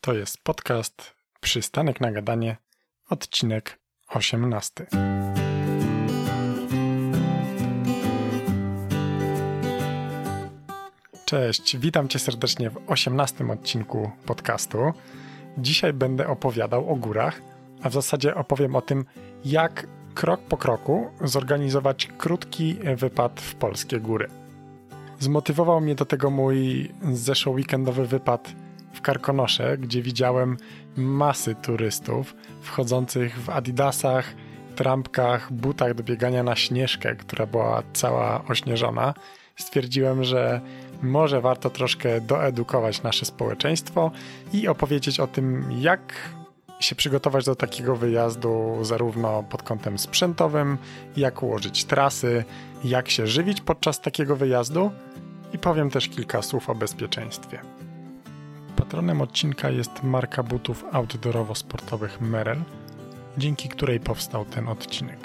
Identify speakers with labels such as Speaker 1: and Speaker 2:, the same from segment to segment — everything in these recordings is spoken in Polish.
Speaker 1: To jest podcast Przystanek na gadanie, odcinek 18. Cześć, witam cię serdecznie w 18 odcinku podcastu. Dzisiaj będę opowiadał o górach, a w zasadzie opowiem o tym, jak krok po kroku zorganizować krótki wypad w polskie góry. Zmotywował mnie do tego mój zeszłoweekendowy wypad w Karkonosze, gdzie widziałem masy turystów wchodzących w adidasach, trampkach, butach do biegania na śnieżkę, która była cała ośnieżona. Stwierdziłem, że może warto troszkę doedukować nasze społeczeństwo i opowiedzieć o tym, jak się przygotować do takiego wyjazdu, zarówno pod kątem sprzętowym, jak ułożyć trasy, jak się żywić podczas takiego wyjazdu i powiem też kilka słów o bezpieczeństwie. Patronem odcinka jest marka butów outdoorowo-sportowych Merrell, dzięki której powstał ten odcinek.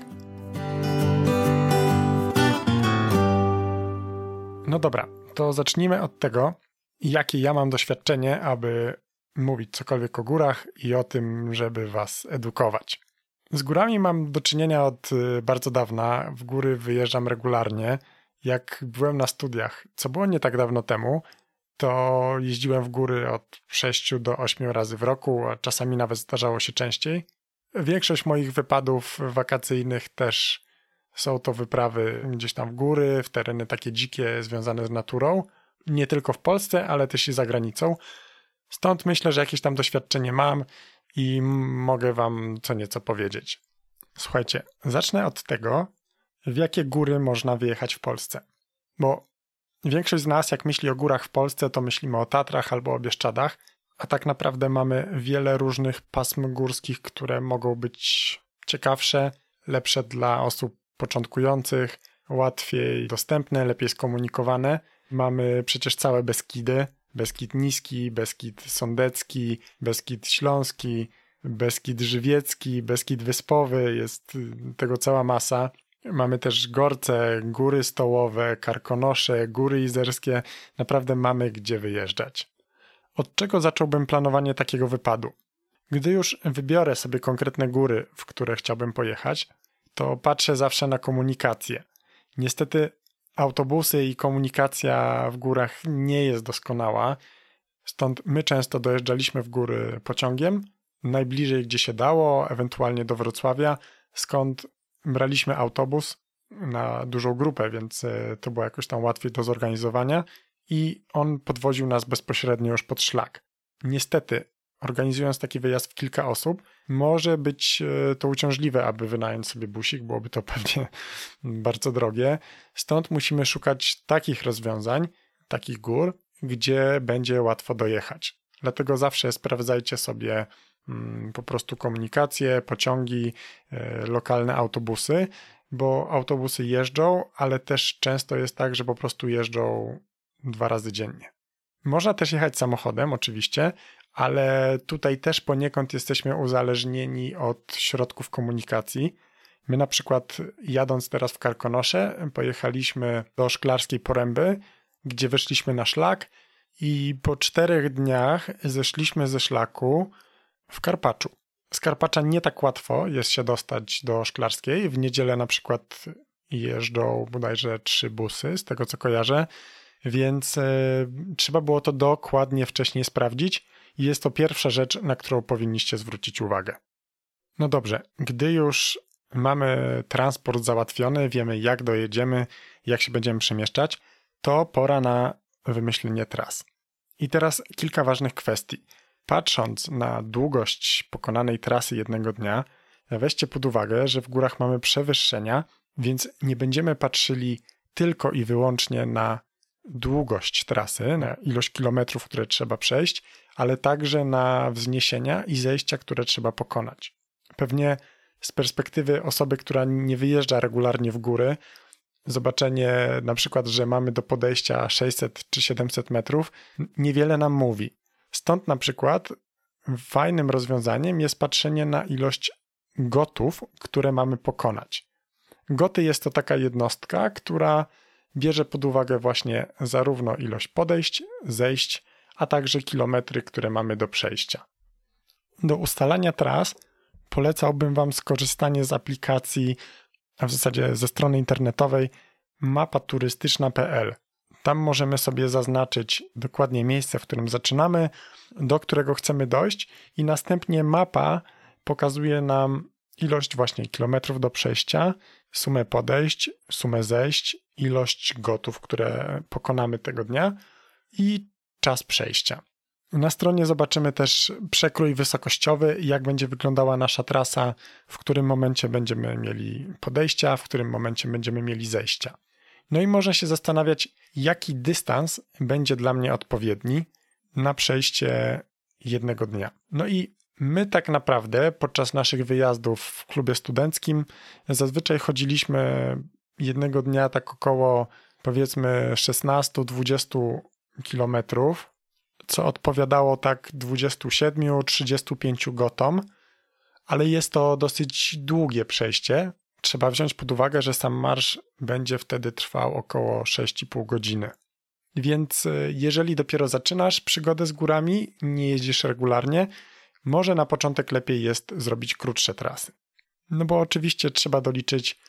Speaker 1: No dobra, to zacznijmy od tego, jakie ja mam doświadczenie, aby mówić cokolwiek o górach i o tym, żeby was edukować. Z górami mam do czynienia od y, bardzo dawna. W góry wyjeżdżam regularnie. Jak byłem na studiach, co było nie tak dawno temu, to jeździłem w góry od 6 do 8 razy w roku, a czasami nawet zdarzało się częściej. Większość moich wypadów wakacyjnych też są to wyprawy gdzieś tam w góry, w tereny takie dzikie, związane z naturą. Nie tylko w Polsce, ale też i za granicą. Stąd myślę, że jakieś tam doświadczenie mam i mogę Wam co nieco powiedzieć. Słuchajcie, zacznę od tego, w jakie góry można wyjechać w Polsce. Bo większość z nas, jak myśli o górach w Polsce, to myślimy o Tatrach albo o Bieszczadach, a tak naprawdę mamy wiele różnych pasm górskich, które mogą być ciekawsze, lepsze dla osób początkujących, łatwiej dostępne, lepiej skomunikowane. Mamy przecież całe Beskidy, Beskid Niski, Beskid Sądecki, Beskid Śląski, Beskid Żywiecki, Beskid Wyspowy, jest tego cała masa. Mamy też Gorce, Góry Stołowe, Karkonosze, Góry Izerskie. Naprawdę mamy gdzie wyjeżdżać. Od czego zacząłbym planowanie takiego wypadu? Gdy już wybiorę sobie konkretne góry, w które chciałbym pojechać, to patrzę zawsze na komunikację. Niestety autobusy i komunikacja w górach nie jest doskonała, stąd my często dojeżdżaliśmy w góry pociągiem, najbliżej gdzie się dało, ewentualnie do Wrocławia, skąd braliśmy autobus na dużą grupę, więc e, to było jakoś tam łatwiej do zorganizowania i on podwoził nas bezpośrednio już pod szlak. Niestety, organizując taki wyjazd w kilka osób, może być e, to uciążliwe, aby wynająć sobie busik, byłoby to pewnie bardzo drogie. Stąd musimy szukać takich rozwiązań, takich gór, gdzie będzie łatwo dojechać. Dlatego zawsze sprawdzajcie sobie po prostu komunikację, pociągi, e, lokalne autobusy, bo autobusy jeżdżą, ale też często jest tak, że po prostu jeżdżą dwa razy dziennie. Można też jechać samochodem, oczywiście, ale tutaj też poniekąd jesteśmy uzależnieni od środków komunikacji. My na przykład jadąc teraz w Karkonosze, pojechaliśmy do Szklarskiej Poręby, gdzie weszliśmy na szlak i po czterech dniach zeszliśmy ze szlaku w Karpaczu. Z Karpacza nie tak łatwo jest się dostać do Szklarskiej. W niedzielę na przykład jeżdżą bodajże trzy busy, z tego co kojarzę, więc y, trzeba było to dokładnie wcześniej sprawdzić i jest to pierwsza rzecz, na którą powinniście zwrócić uwagę. No dobrze, gdy już mamy transport załatwiony, wiemy jak dojedziemy, jak się będziemy przemieszczać, to pora na wymyślenie tras. I teraz kilka ważnych kwestii. Patrząc na długość pokonanej trasy jednego dnia, weźcie pod uwagę, że w górach mamy przewyższenia, więc nie będziemy patrzyli tylko i wyłącznie na długość trasy, na ilość kilometrów, które trzeba przejść, ale także na wzniesienia i zejścia, które trzeba pokonać. Pewnie z perspektywy osoby, która nie wyjeżdża regularnie w góry, zobaczenie na przykład, że mamy do podejścia 600 czy 700 metrów, niewiele nam mówi. Stąd na przykład fajnym rozwiązaniem jest patrzenie na ilość gotów, które mamy pokonać. Goty jest to taka jednostka, która bierze pod uwagę właśnie zarówno ilość podejść, zejść, a także kilometry, które mamy do przejścia. Do ustalania tras polecałbym Wam skorzystanie z aplikacji, a w zasadzie ze strony internetowej mapaturystyczna.pl. Tam możemy sobie zaznaczyć dokładnie miejsce, w którym zaczynamy, do którego chcemy dojść, i następnie mapa pokazuje nam ilość właśnie kilometrów do przejścia, sumę podejść, sumę zejść, ilość gotów, które pokonamy tego dnia i czas przejścia. Na stronie zobaczymy też przekrój wysokościowy, jak będzie wyglądała nasza trasa, w którym momencie będziemy mieli podejścia, w którym momencie będziemy mieli zejścia. No i można się zastanawiać, jaki dystans będzie dla mnie odpowiedni na przejście jednego dnia. No i my tak naprawdę podczas naszych wyjazdów w klubie studenckim zazwyczaj chodziliśmy jednego dnia tak około powiedzmy 16-20 kilometrów, co odpowiadało tak 27-35 gotom, ale jest to dosyć długie przejście, Trzeba wziąć pod uwagę, że sam marsz będzie wtedy trwał około 6,5 godziny. Więc e, jeżeli dopiero zaczynasz przygodę z górami, nie jeździsz regularnie, może na początek lepiej jest zrobić krótsze trasy. No bo oczywiście trzeba doliczyć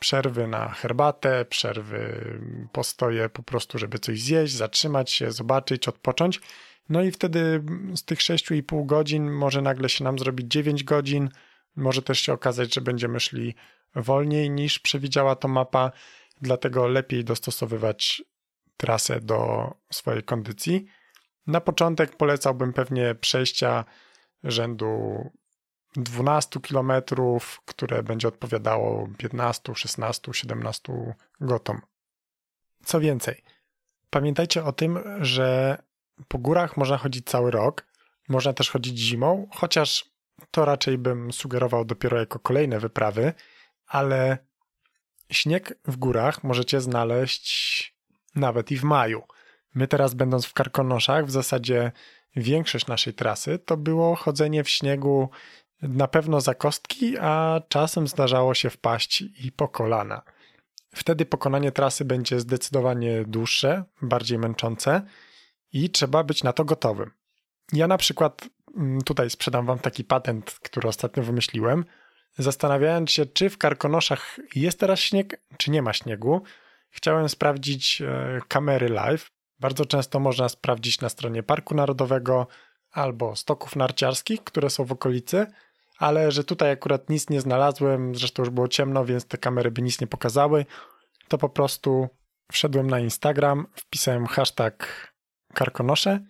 Speaker 1: przerwy na herbatę, przerwy, postoje po prostu, żeby coś zjeść, zatrzymać się, zobaczyć, odpocząć. No i wtedy z tych 6,5 godzin może nagle się nam zrobić 9 godzin, może też się okazać, że będziemy szli wolniej niż przewidziała to mapa, dlatego lepiej dostosowywać trasę do swojej kondycji. Na początek polecałbym pewnie przejścia rzędu 12 km, które będzie odpowiadało 15, 16, 17 gotom. Co więcej, pamiętajcie o tym, że po górach można chodzić cały rok, można też chodzić zimą, chociaż to raczej bym sugerował dopiero jako kolejne wyprawy, ale śnieg w górach możecie znaleźć nawet i w maju. My teraz będąc w Karkonoszach, w zasadzie większość naszej trasy to było chodzenie w śniegu na pewno za kostki, a czasem zdarzało się wpaść i po kolana. Wtedy pokonanie trasy będzie zdecydowanie dłuższe, bardziej męczące i trzeba być na to gotowym. Ja na przykład tutaj sprzedam wam taki patent, który ostatnio wymyśliłem – Zastanawiając się, czy w Karkonoszach jest teraz śnieg, czy nie ma śniegu, chciałem sprawdzić e, kamery live. Bardzo często można sprawdzić na stronie Parku Narodowego albo stoków narciarskich, które są w okolicy, ale że tutaj akurat nic nie znalazłem, zresztą już było ciemno, więc te kamery by nic nie pokazały, to po prostu wszedłem na Instagram, wpisałem hashtag Karkonosze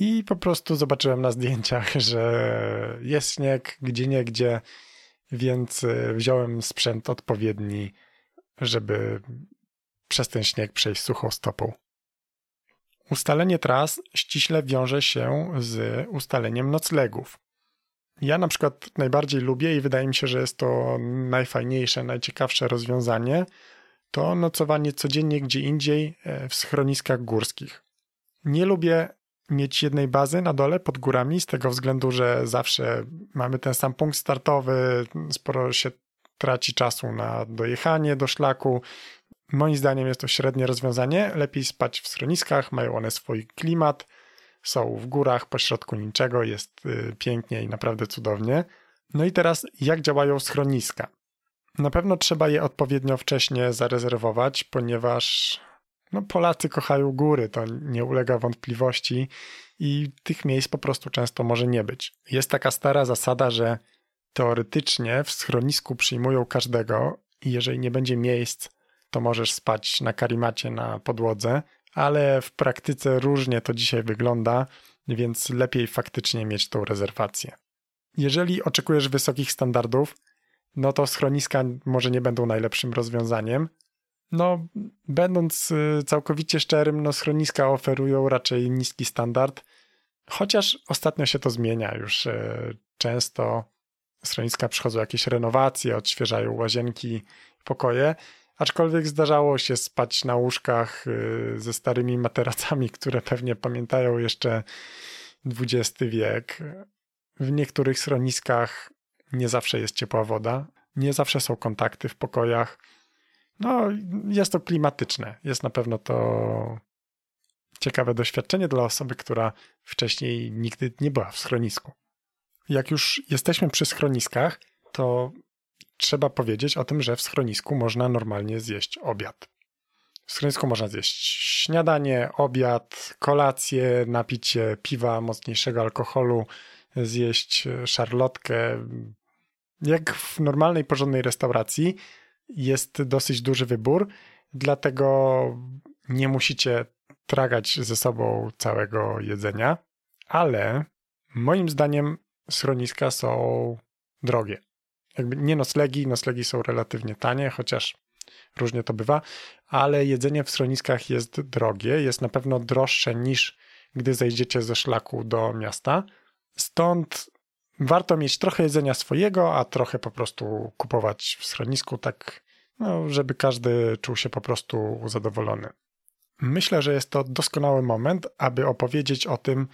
Speaker 1: i po prostu zobaczyłem na zdjęciach, że jest śnieg, gdzie nie, gdzie więc e, wziąłem sprzęt odpowiedni, żeby przez ten śnieg przejść suchą stopą. Ustalenie tras ściśle wiąże się z ustaleniem noclegów. Ja na przykład najbardziej lubię i wydaje mi się, że jest to najfajniejsze, najciekawsze rozwiązanie, to nocowanie codziennie gdzie indziej e, w schroniskach górskich. Nie lubię mieć jednej bazy na dole pod górami, z tego względu, że zawsze mamy ten sam punkt startowy, sporo się traci czasu na dojechanie do szlaku. Moim zdaniem jest to średnie rozwiązanie. Lepiej spać w schroniskach, mają one swój klimat, są w górach, pośrodku niczego, jest y, pięknie i naprawdę cudownie. No i teraz, jak działają schroniska? Na pewno trzeba je odpowiednio wcześnie zarezerwować, ponieważ no, Polacy kochają góry, to nie ulega wątpliwości i tych miejsc po prostu często może nie być. Jest taka stara zasada, że teoretycznie w schronisku przyjmują każdego i jeżeli nie będzie miejsc, to możesz spać na karimacie na podłodze, ale w praktyce różnie to dzisiaj wygląda, więc lepiej faktycznie mieć tą rezerwację. Jeżeli oczekujesz wysokich standardów, no to schroniska może nie będą najlepszym rozwiązaniem, no, będąc y, całkowicie szczerym, no schroniska oferują raczej niski standard, chociaż ostatnio się to zmienia już y, często. Schroniska przychodzą jakieś renowacje, odświeżają łazienki, pokoje, aczkolwiek zdarzało się spać na łóżkach y, ze starymi materacami, które pewnie pamiętają jeszcze XX wiek. W niektórych schroniskach nie zawsze jest ciepła woda, nie zawsze są kontakty w pokojach no, jest to klimatyczne. Jest na pewno to ciekawe doświadczenie dla osoby, która wcześniej nigdy nie była w schronisku. Jak już jesteśmy przy schroniskach, to trzeba powiedzieć o tym, że w schronisku można normalnie zjeść obiad. W schronisku można zjeść śniadanie, obiad, kolację, napić się piwa, mocniejszego alkoholu, zjeść szarlotkę. Jak w normalnej, porządnej restauracji jest dosyć duży wybór, dlatego nie musicie tragać ze sobą całego jedzenia, ale moim zdaniem schroniska są drogie. Jakby nie noclegi, noclegi są relatywnie tanie, chociaż różnie to bywa, ale jedzenie w schroniskach jest drogie, jest na pewno droższe niż gdy zejdziecie ze szlaku do miasta. Stąd warto mieć trochę jedzenia swojego, a trochę po prostu kupować w schronisku, tak no, żeby każdy czuł się po prostu zadowolony. Myślę, że jest to doskonały moment, aby opowiedzieć o tym,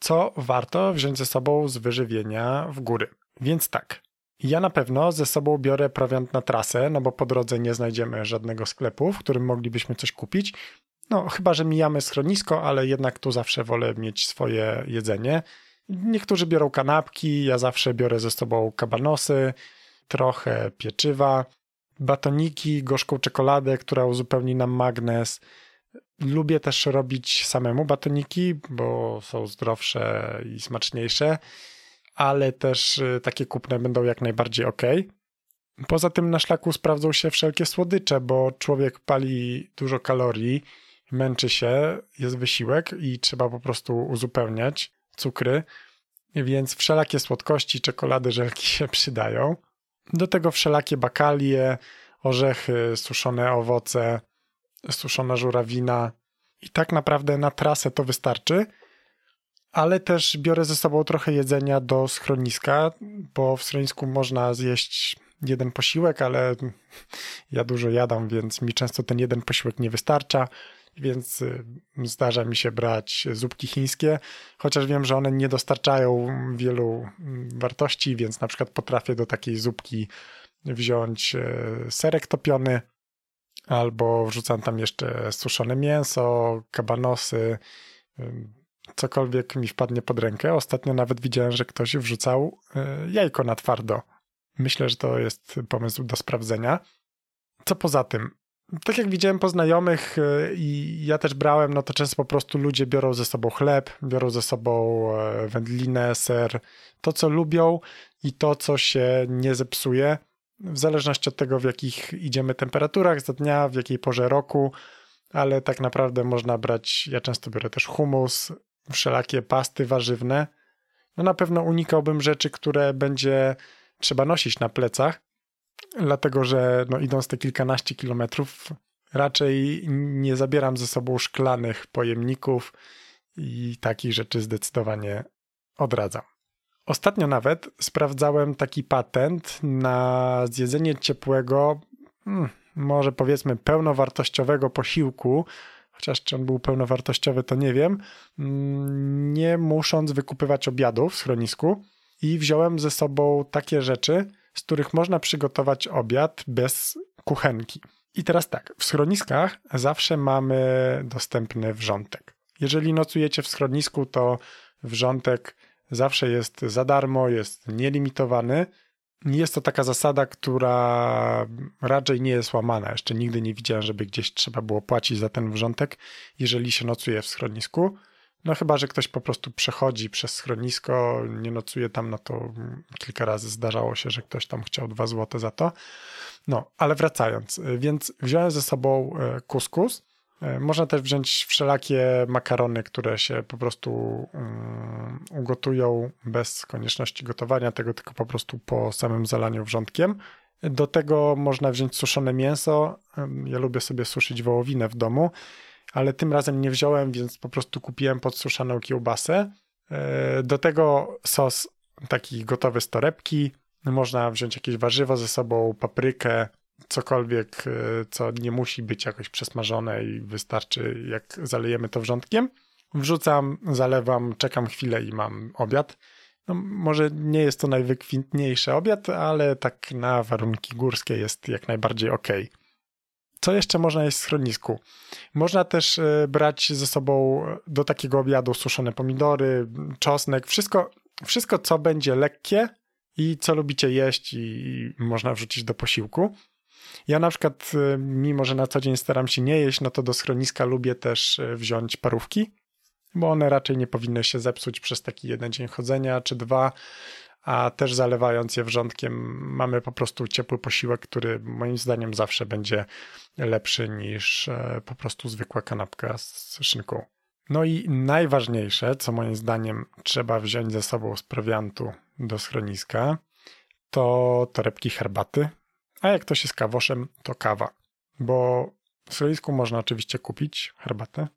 Speaker 1: co warto wziąć ze sobą z wyżywienia w góry. Więc tak, ja na pewno ze sobą biorę prowiant na trasę, no bo po drodze nie znajdziemy żadnego sklepu, w którym moglibyśmy coś kupić. No, chyba że mijamy schronisko, ale jednak tu zawsze wolę mieć swoje jedzenie. Niektórzy biorą kanapki, ja zawsze biorę ze sobą kabanosy, trochę pieczywa, batoniki, gorzką czekoladę, która uzupełni nam magnes. Lubię też robić samemu batoniki, bo są zdrowsze i smaczniejsze ale też y, takie kupne będą jak najbardziej ok. Poza tym na szlaku sprawdzą się wszelkie słodycze, bo człowiek pali dużo kalorii, męczy się, jest wysiłek i trzeba po prostu uzupełniać cukry, więc wszelakie słodkości, czekolady, żelki się przydają. Do tego wszelakie bakalie, orzechy, suszone owoce, suszona żurawina. I tak naprawdę na trasę to wystarczy ale też biorę ze sobą trochę jedzenia do schroniska, bo w schronisku można zjeść jeden posiłek, ale ja dużo jadam, więc mi często ten jeden posiłek nie wystarcza, więc y, zdarza mi się brać zupki chińskie, chociaż wiem, że one nie dostarczają wielu mm, wartości, więc na przykład potrafię do takiej zupki wziąć y, serek topiony, albo wrzucam tam jeszcze suszone mięso, kabanosy, cokolwiek mi wpadnie pod rękę. Ostatnio nawet widziałem, że ktoś wrzucał jajko na twardo. Myślę, że to jest pomysł do sprawdzenia. Co poza tym? Tak jak widziałem po znajomych e, i ja też brałem, no to często po prostu ludzie biorą ze sobą chleb, biorą ze sobą e, wędlinę, ser, to co lubią i to co się nie zepsuje, w zależności od tego w jakich idziemy temperaturach za dnia, w jakiej porze roku, ale tak naprawdę można brać, ja często biorę też humus, wszelakie pasty warzywne, no na pewno unikałbym rzeczy, które będzie trzeba nosić na plecach, dlatego że no idąc te kilkanaście kilometrów, raczej nie zabieram ze sobą szklanych pojemników i takich rzeczy zdecydowanie odradzam. Ostatnio nawet sprawdzałem taki patent na zjedzenie ciepłego, hmm, może powiedzmy pełnowartościowego posiłku chociaż czy on był pełnowartościowy, to nie wiem, nie musząc wykupywać obiadów w schronisku i wziąłem ze sobą takie rzeczy, z których można przygotować obiad bez kuchenki. I teraz tak, w schroniskach zawsze mamy dostępny wrzątek. Jeżeli nocujecie w schronisku, to wrzątek zawsze jest za darmo, jest nielimitowany, jest to taka zasada, która raczej nie jest łamana. Jeszcze nigdy nie widziałem, żeby gdzieś trzeba było płacić za ten wrzątek, jeżeli się nocuje w schronisku. No chyba, że ktoś po prostu przechodzi przez schronisko, nie nocuje tam, no to kilka razy zdarzało się, że ktoś tam chciał dwa złote za to. No, ale wracając, więc wziąłem ze sobą e, kuskus, E, można też wziąć wszelakie makarony, które się po prostu um, ugotują bez konieczności gotowania tego, tylko po prostu po samym zalaniu wrzątkiem. Do tego można wziąć suszone mięso. Ja lubię sobie suszyć wołowinę w domu, ale tym razem nie wziąłem, więc po prostu kupiłem podsuszaną kiełbasę. E, do tego sos taki gotowy z torebki. Można wziąć jakieś warzywo ze sobą, paprykę, cokolwiek, e, co nie musi być jakoś przesmażone i wystarczy, jak zalejemy to wrzątkiem. Wrzucam, zalewam, czekam chwilę i mam obiad. No, może nie jest to najwykwintniejszy obiad, ale tak na warunki górskie jest jak najbardziej ok. Co jeszcze można jeść w schronisku? Można też e, brać ze sobą do takiego obiadu suszone pomidory, czosnek, wszystko, wszystko co będzie lekkie i co lubicie jeść i można wrzucić do posiłku. Ja na przykład, e, mimo że na co dzień staram się nie jeść, no to do schroniska lubię też e, wziąć parówki, bo one raczej nie powinny się zepsuć przez taki jeden dzień chodzenia czy dwa, a też zalewając je wrzątkiem mamy po prostu ciepły posiłek, który moim zdaniem zawsze będzie lepszy niż e, po prostu zwykła kanapka z szynką. No i najważniejsze, co moim zdaniem trzeba wziąć ze sobą z prowiantu do schroniska, to torebki herbaty, a jak ktoś jest kawoszem, to kawa. Bo w schronisku można oczywiście kupić herbatę,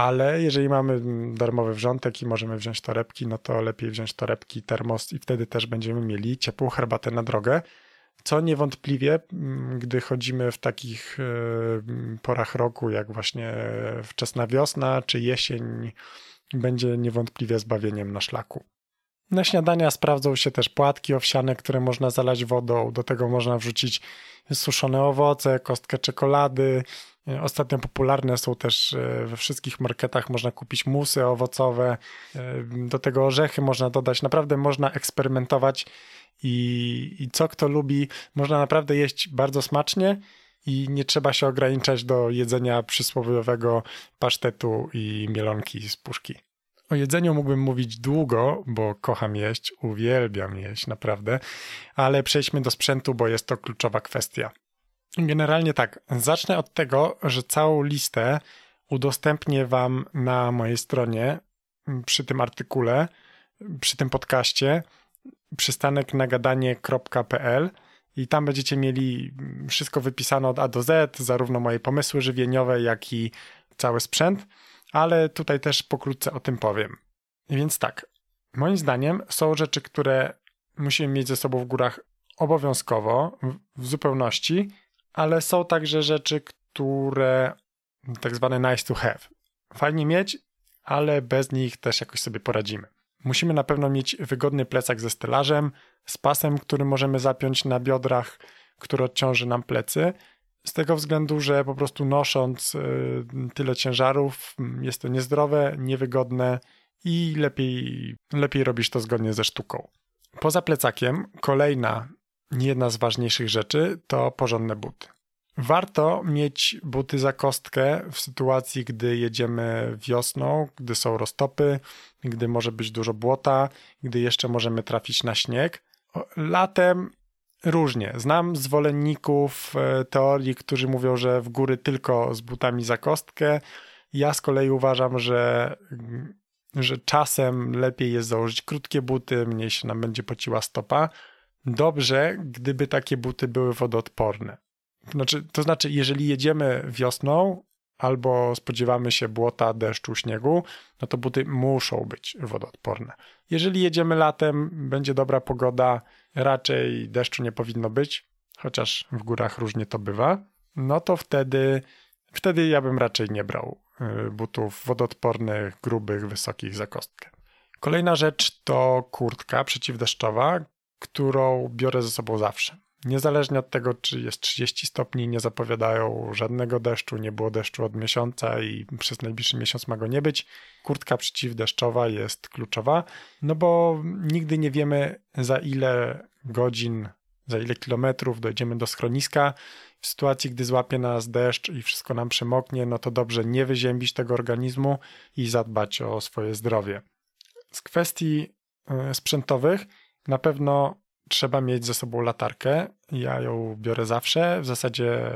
Speaker 1: ale jeżeli mamy darmowy wrzątek i możemy wziąć torebki, no to lepiej wziąć torebki, termos i wtedy też będziemy mieli ciepłą herbatę na drogę, co niewątpliwie, mm, gdy chodzimy w takich e, porach roku, jak właśnie wczesna wiosna czy jesień, będzie niewątpliwie zbawieniem na szlaku. Na śniadania sprawdzą się też płatki owsiane, które można zalać wodą. Do tego można wrzucić suszone owoce, kostkę czekolady. Ostatnio popularne są też e, we wszystkich marketach, można kupić musy owocowe. E, do tego orzechy można dodać. Naprawdę można eksperymentować i, i co kto lubi, można naprawdę jeść bardzo smacznie i nie trzeba się ograniczać do jedzenia przysłowiowego pasztetu i mielonki z puszki. O jedzeniu mógłbym mówić długo, bo kocham jeść, uwielbiam jeść, naprawdę, ale przejdźmy do sprzętu, bo jest to kluczowa kwestia. Generalnie tak, zacznę od tego, że całą listę udostępnię Wam na mojej stronie przy tym artykule, przy tym podcaście przystanek nagadanie.pl i tam będziecie mieli wszystko wypisane od A do Z, zarówno moje pomysły żywieniowe, jak i cały sprzęt ale tutaj też pokrótce o tym powiem. Więc tak, moim zdaniem są rzeczy, które musimy mieć ze sobą w górach obowiązkowo, w zupełności, ale są także rzeczy, które tak zwane nice to have. Fajnie mieć, ale bez nich też jakoś sobie poradzimy. Musimy na pewno mieć wygodny plecak ze stelażem, z pasem, który możemy zapiąć na biodrach, który odciąży nam plecy, z tego względu, że po prostu nosząc y, tyle ciężarów mm, jest to niezdrowe, niewygodne i lepiej, lepiej robisz to zgodnie ze sztuką. Poza plecakiem, kolejna, jedna z ważniejszych rzeczy to porządne buty. Warto mieć buty za kostkę w sytuacji, gdy jedziemy wiosną, gdy są roztopy, gdy może być dużo błota, gdy jeszcze możemy trafić na śnieg. Latem Różnie. Znam zwolenników e, teorii, którzy mówią, że w góry tylko z butami za kostkę. Ja z kolei uważam, że, że czasem lepiej jest założyć krótkie buty, mniej się nam będzie pociła stopa. Dobrze, gdyby takie buty były wodoodporne. Znaczy, to znaczy, jeżeli jedziemy wiosną albo spodziewamy się błota, deszczu, śniegu, no to buty muszą być wodoodporne. Jeżeli jedziemy latem, będzie dobra pogoda, raczej deszczu nie powinno być, chociaż w górach różnie to bywa, no to wtedy, wtedy ja bym raczej nie brał y, butów wodoodpornych, grubych, wysokich za kostkę. Kolejna rzecz to kurtka przeciwdeszczowa, którą biorę ze sobą zawsze. Niezależnie od tego, czy jest 30 stopni, nie zapowiadają żadnego deszczu, nie było deszczu od miesiąca i przez najbliższy miesiąc ma go nie być. Kurtka przeciwdeszczowa jest kluczowa, no bo nigdy nie wiemy za ile godzin, za ile kilometrów dojdziemy do schroniska. W sytuacji, gdy złapie nas deszcz i wszystko nam przemoknie, no to dobrze nie wyziębić tego organizmu i zadbać o swoje zdrowie. Z kwestii e, sprzętowych na pewno trzeba mieć ze sobą latarkę. Ja ją biorę zawsze, w zasadzie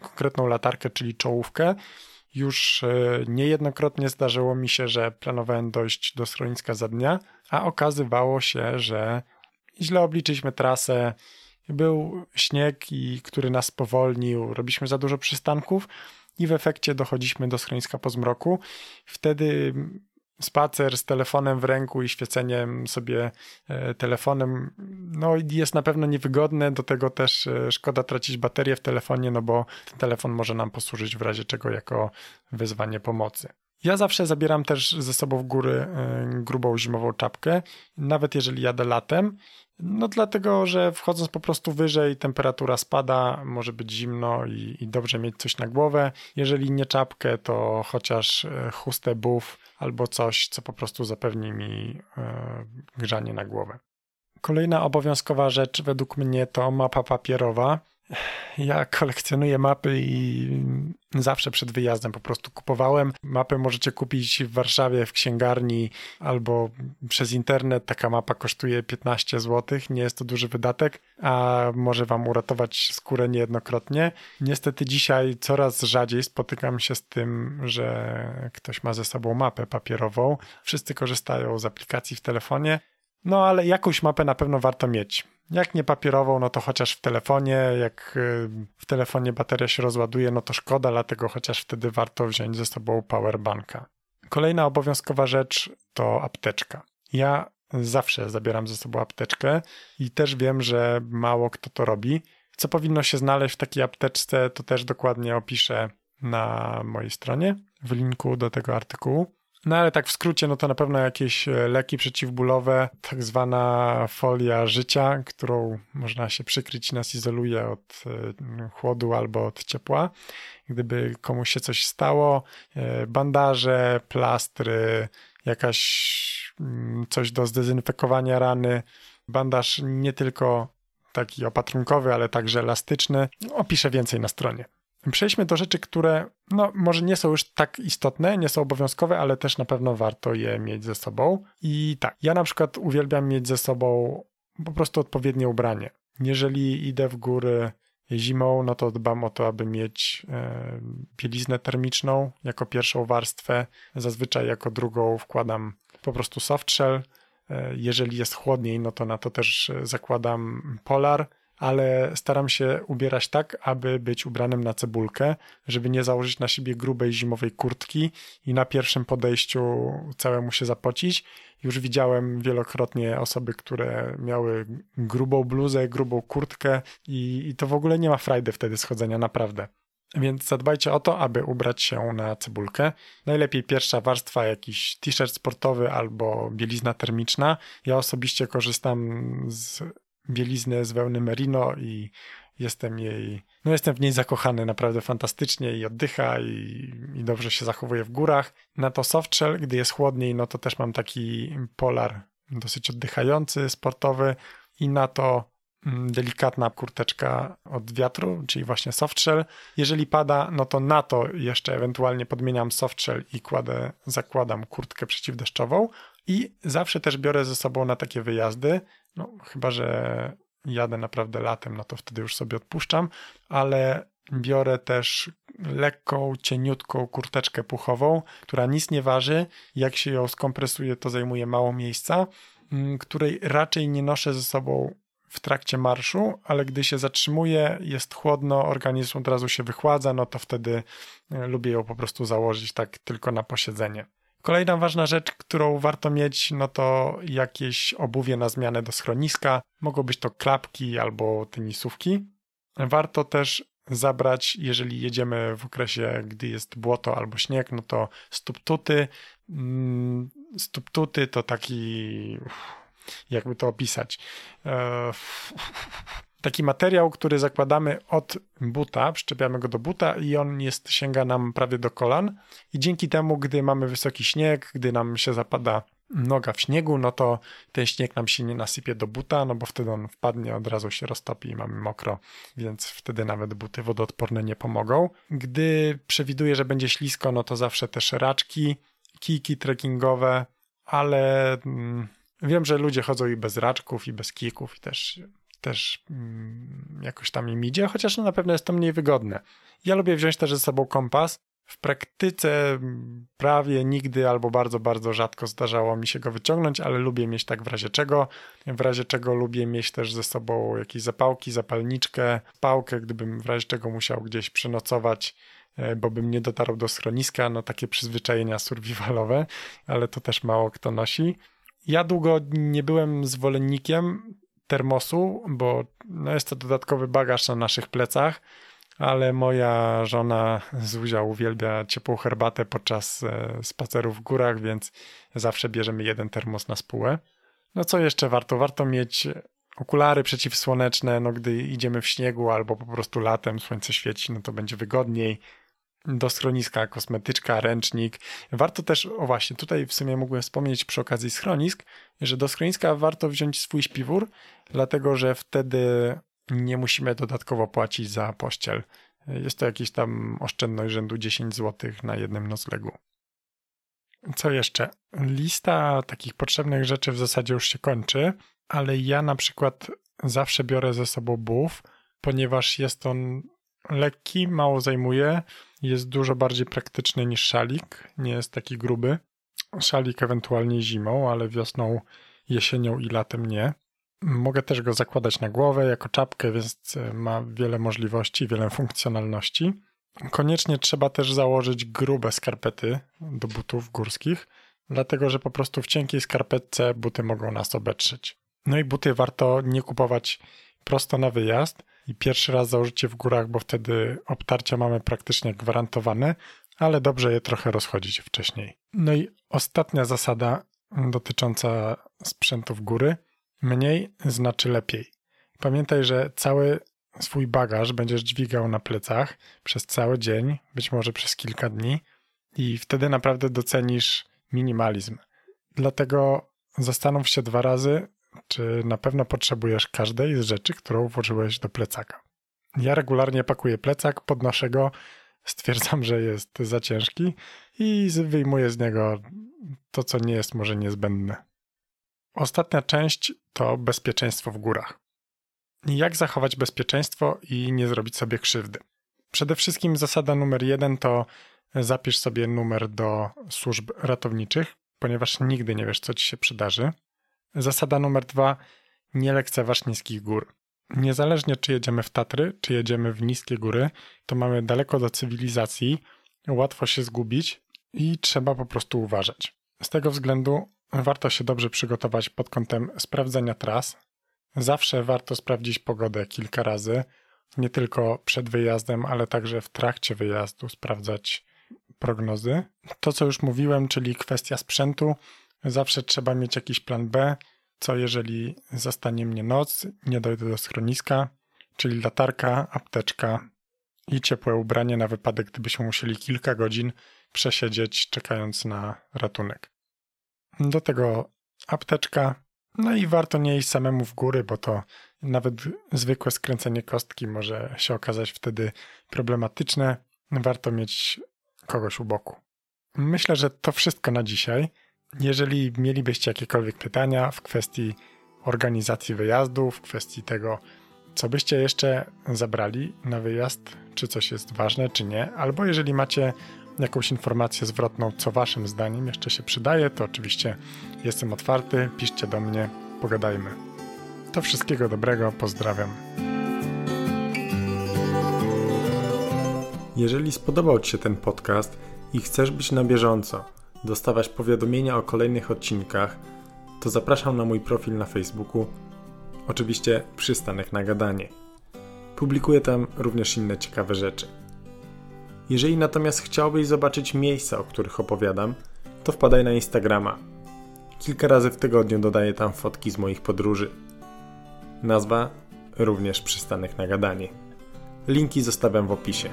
Speaker 1: konkretną latarkę, czyli czołówkę. Już e, niejednokrotnie zdarzyło mi się, że planowałem dojść do schroniska za dnia, a okazywało się, że źle obliczyliśmy trasę. Był śnieg, i, który nas powolnił, robiliśmy za dużo przystanków i w efekcie dochodziliśmy do schroniska po zmroku. Wtedy spacer z telefonem w ręku i świeceniem sobie e, telefonem, no jest na pewno niewygodne, do tego też e, szkoda tracić baterię w telefonie, no bo ten telefon może nam posłużyć w razie czego jako wyzwanie pomocy. Ja zawsze zabieram też ze sobą w góry e, grubą zimową czapkę, nawet jeżeli jadę latem. No dlatego, że wchodząc po prostu wyżej, temperatura spada, może być zimno i, i dobrze mieć coś na głowę. Jeżeli nie czapkę, to chociaż e, chustę buff albo coś, co po prostu zapewni mi e, grzanie na głowę. Kolejna obowiązkowa rzecz według mnie to mapa papierowa. Ja kolekcjonuję mapy i zawsze przed wyjazdem po prostu kupowałem. Mapę możecie kupić w Warszawie w księgarni albo przez internet. Taka mapa kosztuje 15 zł. Nie jest to duży wydatek, a może Wam uratować skórę niejednokrotnie. Niestety dzisiaj coraz rzadziej spotykam się z tym, że ktoś ma ze sobą mapę papierową. Wszyscy korzystają z aplikacji w telefonie. No ale jakąś mapę na pewno warto mieć. Jak nie papierową, no to chociaż w telefonie. Jak y, w telefonie bateria się rozładuje, no to szkoda, dlatego chociaż wtedy warto wziąć ze sobą powerbanka. Kolejna obowiązkowa rzecz to apteczka. Ja zawsze zabieram ze sobą apteczkę i też wiem, że mało kto to robi. Co powinno się znaleźć w takiej apteczce, to też dokładnie opiszę na mojej stronie w linku do tego artykułu. No ale tak w skrócie, no to na pewno jakieś e, leki przeciwbólowe, tak zwana folia życia, którą można się przykryć, nas izoluje od e, chłodu albo od ciepła. Gdyby komuś się coś stało, e, bandaże, plastry, jakaś mm, coś do zdezynfekowania rany, bandaż nie tylko taki opatrunkowy, ale także elastyczny. Opiszę więcej na stronie. Przejdźmy do rzeczy, które no, może nie są już tak istotne, nie są obowiązkowe, ale też na pewno warto je mieć ze sobą. I tak, ja na przykład uwielbiam mieć ze sobą po prostu odpowiednie ubranie. Jeżeli idę w góry zimą, no to dbam o to, aby mieć e, bieliznę termiczną jako pierwszą warstwę. Zazwyczaj jako drugą wkładam po prostu softshell. E, jeżeli jest chłodniej, no to na to też zakładam polar ale staram się ubierać tak, aby być ubranym na cebulkę, żeby nie założyć na siebie grubej zimowej kurtki i na pierwszym podejściu całemu się zapocić. Już widziałem wielokrotnie osoby, które miały grubą bluzę, grubą kurtkę i, i to w ogóle nie ma frajdy wtedy schodzenia, naprawdę. Więc zadbajcie o to, aby ubrać się na cebulkę. Najlepiej pierwsza warstwa, jakiś t-shirt sportowy albo bielizna termiczna. Ja osobiście korzystam z bieliznę z wełny merino i jestem jej, no jestem w niej zakochany naprawdę fantastycznie i oddycha i, i dobrze się zachowuje w górach. Na to softshell, gdy jest chłodniej, no to też mam taki polar dosyć oddychający, sportowy i na to mm, delikatna kurteczka od wiatru, czyli właśnie softshell. Jeżeli pada, no to na to jeszcze ewentualnie podmieniam softshell i kładę, zakładam kurtkę przeciwdeszczową i zawsze też biorę ze sobą na takie wyjazdy no, chyba, że jadę naprawdę latem, no to wtedy już sobie odpuszczam, ale biorę też lekką, cieniutką kurteczkę puchową, która nic nie waży. Jak się ją skompresuje, to zajmuje mało miejsca, mm, której raczej nie noszę ze sobą w trakcie marszu, ale gdy się zatrzymuje, jest chłodno, organizm od razu się wychładza, no to wtedy e, lubię ją po prostu założyć tak tylko na posiedzenie. Kolejna ważna rzecz, którą warto mieć, no to jakieś obuwie na zmianę do schroniska. Mogą być to klapki albo tenisówki. Warto też zabrać, jeżeli jedziemy w okresie, gdy jest błoto albo śnieg, no to stuptuty. Mm, stuptuty to taki, jakby to opisać. Taki materiał, który zakładamy od buta, przyczepiamy go do buta i on jest, sięga nam prawie do kolan i dzięki temu, gdy mamy wysoki śnieg, gdy nam się zapada noga w śniegu, no to ten śnieg nam się nie nasypie do buta, no bo wtedy on wpadnie, od razu się roztopi i mamy mokro, więc wtedy nawet buty wodoodporne nie pomogą. Gdy przewiduję, że będzie ślisko, no to zawsze też raczki, kijki trekkingowe, ale mm, wiem, że ludzie chodzą i bez raczków, i bez kijków i też też mm, jakoś tam im idzie, chociaż no na pewno jest to mniej wygodne. Ja lubię wziąć też ze sobą kompas. W praktyce mm, prawie nigdy albo bardzo, bardzo rzadko zdarzało mi się go wyciągnąć, ale lubię mieć tak w razie czego. W razie czego lubię mieć też ze sobą jakieś zapałki, zapalniczkę, pałkę, gdybym w razie czego musiał gdzieś przenocować, e, bo bym nie dotarł do schroniska. No takie przyzwyczajenia survivalowe, ale to też mało kto nosi. Ja długo nie byłem zwolennikiem termosu, bo no jest to dodatkowy bagaż na naszych plecach, ale moja żona Zuzia uwielbia ciepłą herbatę podczas e, spacerów w górach, więc zawsze bierzemy jeden termos na spółę. No co jeszcze warto? Warto mieć okulary przeciwsłoneczne, no gdy idziemy w śniegu albo po prostu latem, słońce świeci, no to będzie wygodniej. Do schroniska kosmetyczka, ręcznik. Warto też, o właśnie, tutaj w sumie mógłbym wspomnieć przy okazji schronisk, że do schroniska warto wziąć swój śpiwór, dlatego że wtedy nie musimy dodatkowo płacić za pościel. Jest to jakieś tam oszczędność rzędu 10 zł na jednym noclegu. Co jeszcze? Lista takich potrzebnych rzeczy w zasadzie już się kończy, ale ja na przykład zawsze biorę ze sobą buff, ponieważ jest on lekki, mało zajmuje, jest dużo bardziej praktyczny niż szalik, nie jest taki gruby. Szalik ewentualnie zimą, ale wiosną, jesienią i latem nie. Mogę też go zakładać na głowę jako czapkę, więc ma wiele możliwości, wiele funkcjonalności. Koniecznie trzeba też założyć grube skarpety do butów górskich, dlatego że po prostu w cienkiej skarpetce buty mogą nas obetrzeć. No i buty warto nie kupować prosto na wyjazd i pierwszy raz założycie w górach, bo wtedy obtarcia mamy praktycznie gwarantowane, ale dobrze je trochę rozchodzić wcześniej. No i ostatnia zasada dotycząca sprzętów góry. Mniej znaczy lepiej. Pamiętaj, że cały swój bagaż będziesz dźwigał na plecach przez cały dzień, być może przez kilka dni, i wtedy naprawdę docenisz minimalizm. Dlatego zastanów się dwa razy, czy na pewno potrzebujesz każdej z rzeczy, którą włożyłeś do plecaka. Ja regularnie pakuję plecak, podnoszę go, stwierdzam, że jest za ciężki i wyjmuję z niego to, co nie jest może niezbędne. Ostatnia część to bezpieczeństwo w górach. Jak zachować bezpieczeństwo i nie zrobić sobie krzywdy? Przede wszystkim zasada numer jeden to zapisz sobie numer do służb ratowniczych, ponieważ nigdy nie wiesz, co ci się przydarzy. Zasada numer dwa: nie lekceważ niskich gór. Niezależnie czy jedziemy w Tatry, czy jedziemy w niskie góry, to mamy daleko do cywilizacji, łatwo się zgubić i trzeba po prostu uważać. Z tego względu warto się dobrze przygotować pod kątem sprawdzenia tras. Zawsze warto sprawdzić pogodę kilka razy, nie tylko przed wyjazdem, ale także w trakcie wyjazdu sprawdzać prognozy. To, co już mówiłem, czyli kwestia sprzętu, zawsze trzeba mieć jakiś plan B. Co jeżeli zastanie mnie noc, nie dojdę do schroniska, czyli latarka, apteczka i ciepłe ubranie na wypadek, gdybyśmy musieli kilka godzin przesiedzieć czekając na ratunek. Do tego apteczka, no i warto nie iść samemu w góry, bo to nawet zwykłe skręcenie kostki może się okazać wtedy problematyczne. Warto mieć kogoś u boku. Myślę, że to wszystko na dzisiaj. Jeżeli mielibyście jakiekolwiek pytania w kwestii organizacji wyjazdu, w kwestii tego, co byście jeszcze zabrali na wyjazd, czy coś jest ważne, czy nie, albo jeżeli macie jakąś informację zwrotną, co waszym zdaniem jeszcze się przydaje, to oczywiście jestem otwarty, piszcie do mnie, pogadajmy. To wszystkiego dobrego, pozdrawiam. Jeżeli spodobał Ci się ten podcast i chcesz być na bieżąco, dostawać powiadomienia o kolejnych odcinkach, to zapraszam na mój profil na Facebooku. Oczywiście przystanek na gadanie. Publikuję tam również inne ciekawe rzeczy. Jeżeli natomiast chciałbyś zobaczyć miejsca, o których opowiadam, to wpadaj na Instagrama. Kilka razy w tygodniu dodaję tam fotki z moich podróży. Nazwa również przystanek na gadanie. Linki zostawiam w opisie.